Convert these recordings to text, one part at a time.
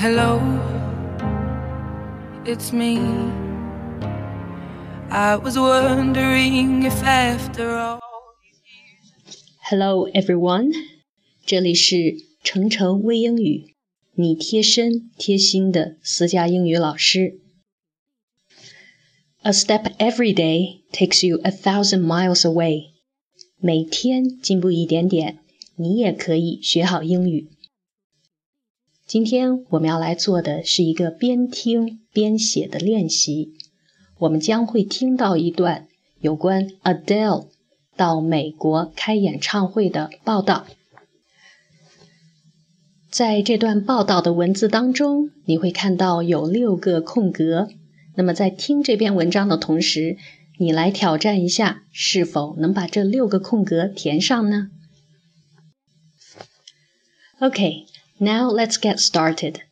Hello, it's me. I was wondering if after all. Hello everyone，这里是程程微英语，你贴身贴心的私家英语老师。A step every day takes you a thousand miles away。每天进步一点点，你也可以学好英语。 今天我们要来做的是一个边听边写的练习。我们将会听到一段有关 Adele 到美国开演唱会的报道。在这段报道的文字当中，你会看到有六个空格。那么在听这篇文章的同时，你来挑战一下，是否能把这六个空格填上呢？OK Now let's get started.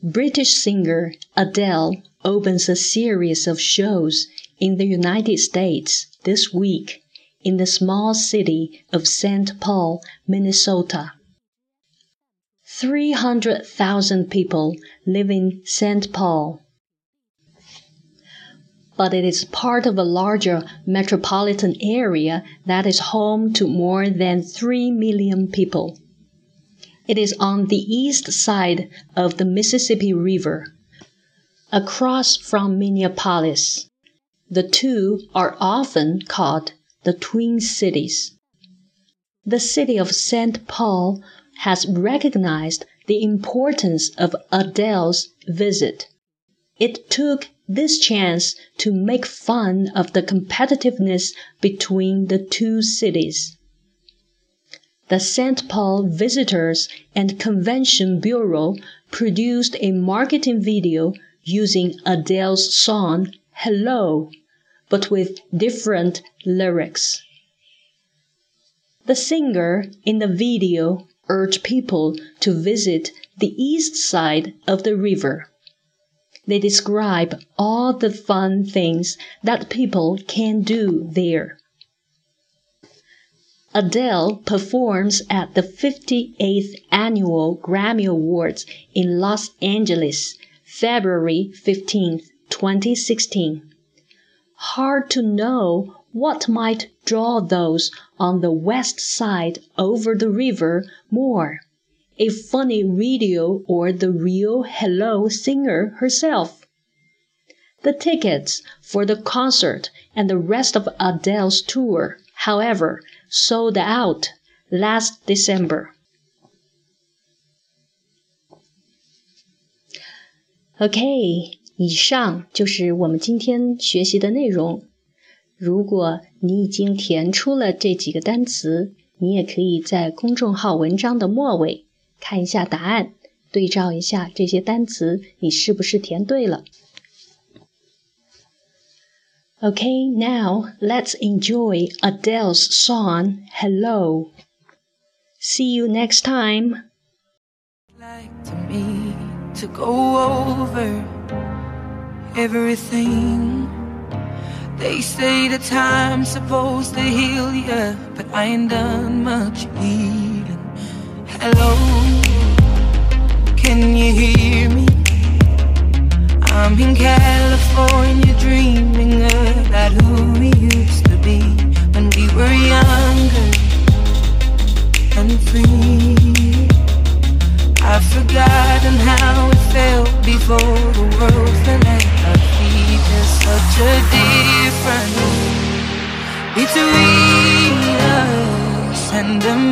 British singer Adele opens a series of shows in the United States this week in the small city of St. Paul, Minnesota. 300,000 people live in St. Paul. But it is part of a larger metropolitan area that is home to more than 3 million people. It is on the east side of the Mississippi River, across from Minneapolis. The two are often called the Twin Cities. The city of St. Paul has recognized the importance of Adele's visit. It took this chance to make fun of the competitiveness between the two cities the St. Paul Visitors and Convention Bureau produced a marketing video using Adele's song Hello, but with different lyrics. The singer in the video urged people to visit the east side of the river. They describe all the fun things that people can do there. Adele performs at the 58th Annual Grammy Awards in Los Angeles, February 15, 2016. Hard to know what might draw those on the west side over the river more a funny video or the real Hello singer herself. The tickets for the concert and the rest of Adele's tour, however, sold out last December. OK，以上就是我们今天学习的内容。如果你已经填出了这几个单词，你也可以在公众号文章的末尾看一下答案，对照一下这些单词，你是不是填对了？Okay, now let's enjoy Adele's song Hello. See you next time. Like to me to go over everything. They say the time's supposed to heal but I ain't done much healing. Hello, can you hear me? I'm in California And.